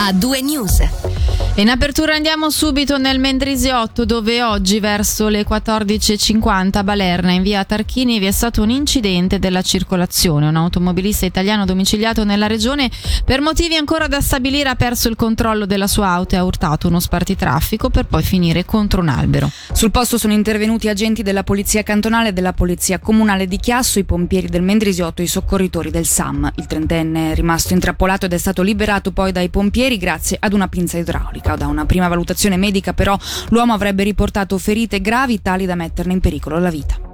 a due news. In apertura andiamo subito nel Mendrisiotto dove oggi verso le 14.50 a Balerna in via Tarchini vi è stato un incidente della circolazione. Un automobilista italiano domiciliato nella regione per motivi ancora da stabilire ha perso il controllo della sua auto e ha urtato uno spartitraffico per poi finire contro un albero. Sul posto sono intervenuti agenti della polizia cantonale e della polizia comunale di Chiasso, i pompieri del Mendrisiotto e i soccorritori del SAM. Il trentenne è rimasto intrappolato ed è stato liberato poi dai pompieri grazie ad una pinza idraulica. Da una prima valutazione medica però l'uomo avrebbe riportato ferite gravi tali da metterne in pericolo la vita.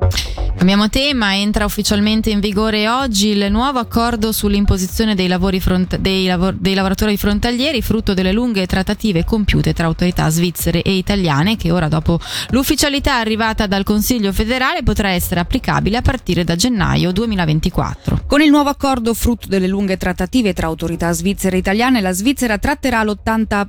Cambiamo tema, entra ufficialmente in vigore oggi il nuovo accordo sull'imposizione dei, front- dei, lavor- dei, lavoratori frontalieri, frutto delle lunghe trattative compiute tra autorità svizzere e italiane, che ora dopo l'ufficialità arrivata dal Consiglio federale potrà essere applicabile a partire da gennaio 2024. Con il nuovo accordo, frutto delle lunghe trattative tra autorità svizzere e italiane, la Svizzera tratterrà,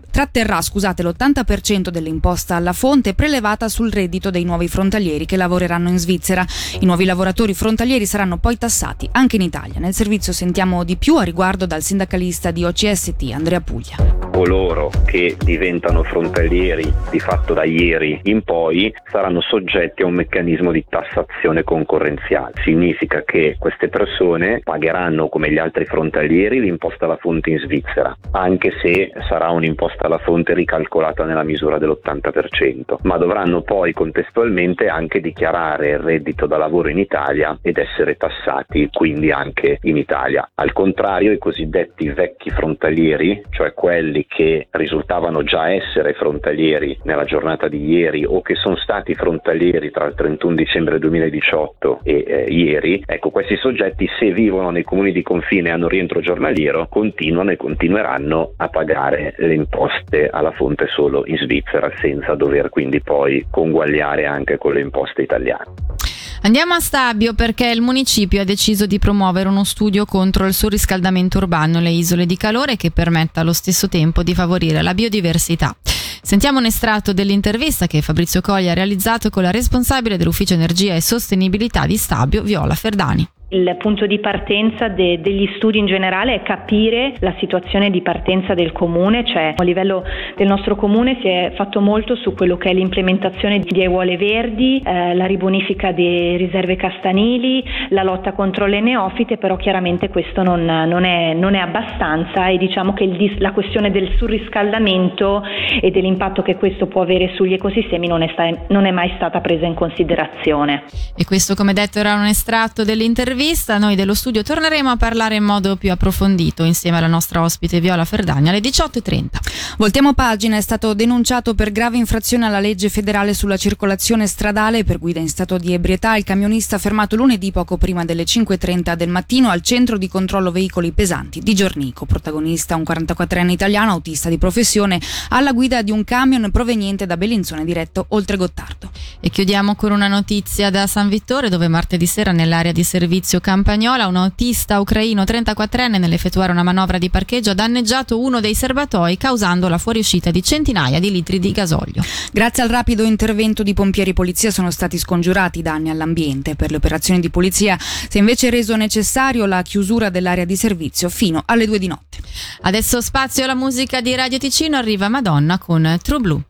tratterrà scusate, l'80% dell'imposta alla fonte prelevata sul reddito dei nuovi frontalieri che lavoreranno in Svizzera. I nuovi lavoratori frontalieri saranno poi tassati anche in Italia. Nel servizio sentiamo di più a riguardo dal sindacalista di OCST Andrea Puglia coloro che diventano frontalieri di fatto da ieri in poi saranno soggetti a un meccanismo di tassazione concorrenziale. Significa che queste persone pagheranno come gli altri frontalieri l'imposta alla fonte in Svizzera, anche se sarà un'imposta alla fonte ricalcolata nella misura dell'80%, ma dovranno poi contestualmente anche dichiarare il reddito da lavoro in Italia ed essere tassati quindi anche in Italia. Al contrario, i cosiddetti vecchi frontalieri, cioè quelli che risultavano già essere frontalieri nella giornata di ieri o che sono stati frontalieri tra il 31 dicembre 2018 e eh, ieri, ecco questi soggetti se vivono nei comuni di confine e hanno rientro giornaliero continuano e continueranno a pagare le imposte alla fonte solo in Svizzera senza dover quindi poi conguagliare anche con le imposte italiane. Andiamo a Stabio perché il municipio ha deciso di promuovere uno studio contro il surriscaldamento urbano e le isole di calore che permetta allo stesso tempo di favorire la biodiversità. Sentiamo un estratto dell'intervista che Fabrizio Coglia ha realizzato con la responsabile dell'Ufficio Energia e Sostenibilità di Stabio, Viola Ferdani. Il punto di partenza de- degli studi in generale è capire la situazione di partenza del comune, cioè a livello del nostro comune si è fatto molto su quello che è l'implementazione di aiuole verdi, eh, la ribonifica di riserve castanili, la lotta contro le neofite, però chiaramente questo non, non, è, non è, abbastanza e diciamo che il, la questione del surriscaldamento e dell'impatto che questo può avere sugli ecosistemi non è, sta- non è mai stata presa in considerazione. E questo come detto era un estratto dell'intervista intervista noi dello studio torneremo a parlare in modo più approfondito insieme alla nostra ospite Viola Ferdagna alle 18.30. Voltiamo pagina, è stato denunciato per grave infrazione alla legge federale sulla circolazione stradale per guida in stato di ebrietà il camionista fermato lunedì poco prima delle 5.30 del mattino al centro di controllo veicoli pesanti di Giornico. Protagonista un 44enne italiano, autista di professione, alla guida di un camion proveniente da Bellinzone diretto oltre Gottardo. E chiudiamo con una notizia da San Vittore dove martedì sera nell'area di servizio Maurizio Campagnola, un autista ucraino 34enne nell'effettuare una manovra di parcheggio ha danneggiato uno dei serbatoi causando la fuoriuscita di centinaia di litri di gasolio. Grazie al rapido intervento di pompieri e polizia sono stati scongiurati i danni all'ambiente. Per le operazioni di polizia si è invece reso necessario la chiusura dell'area di servizio fino alle due di notte. Adesso spazio alla musica di Radio Ticino arriva Madonna con True Blue.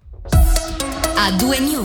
A due news.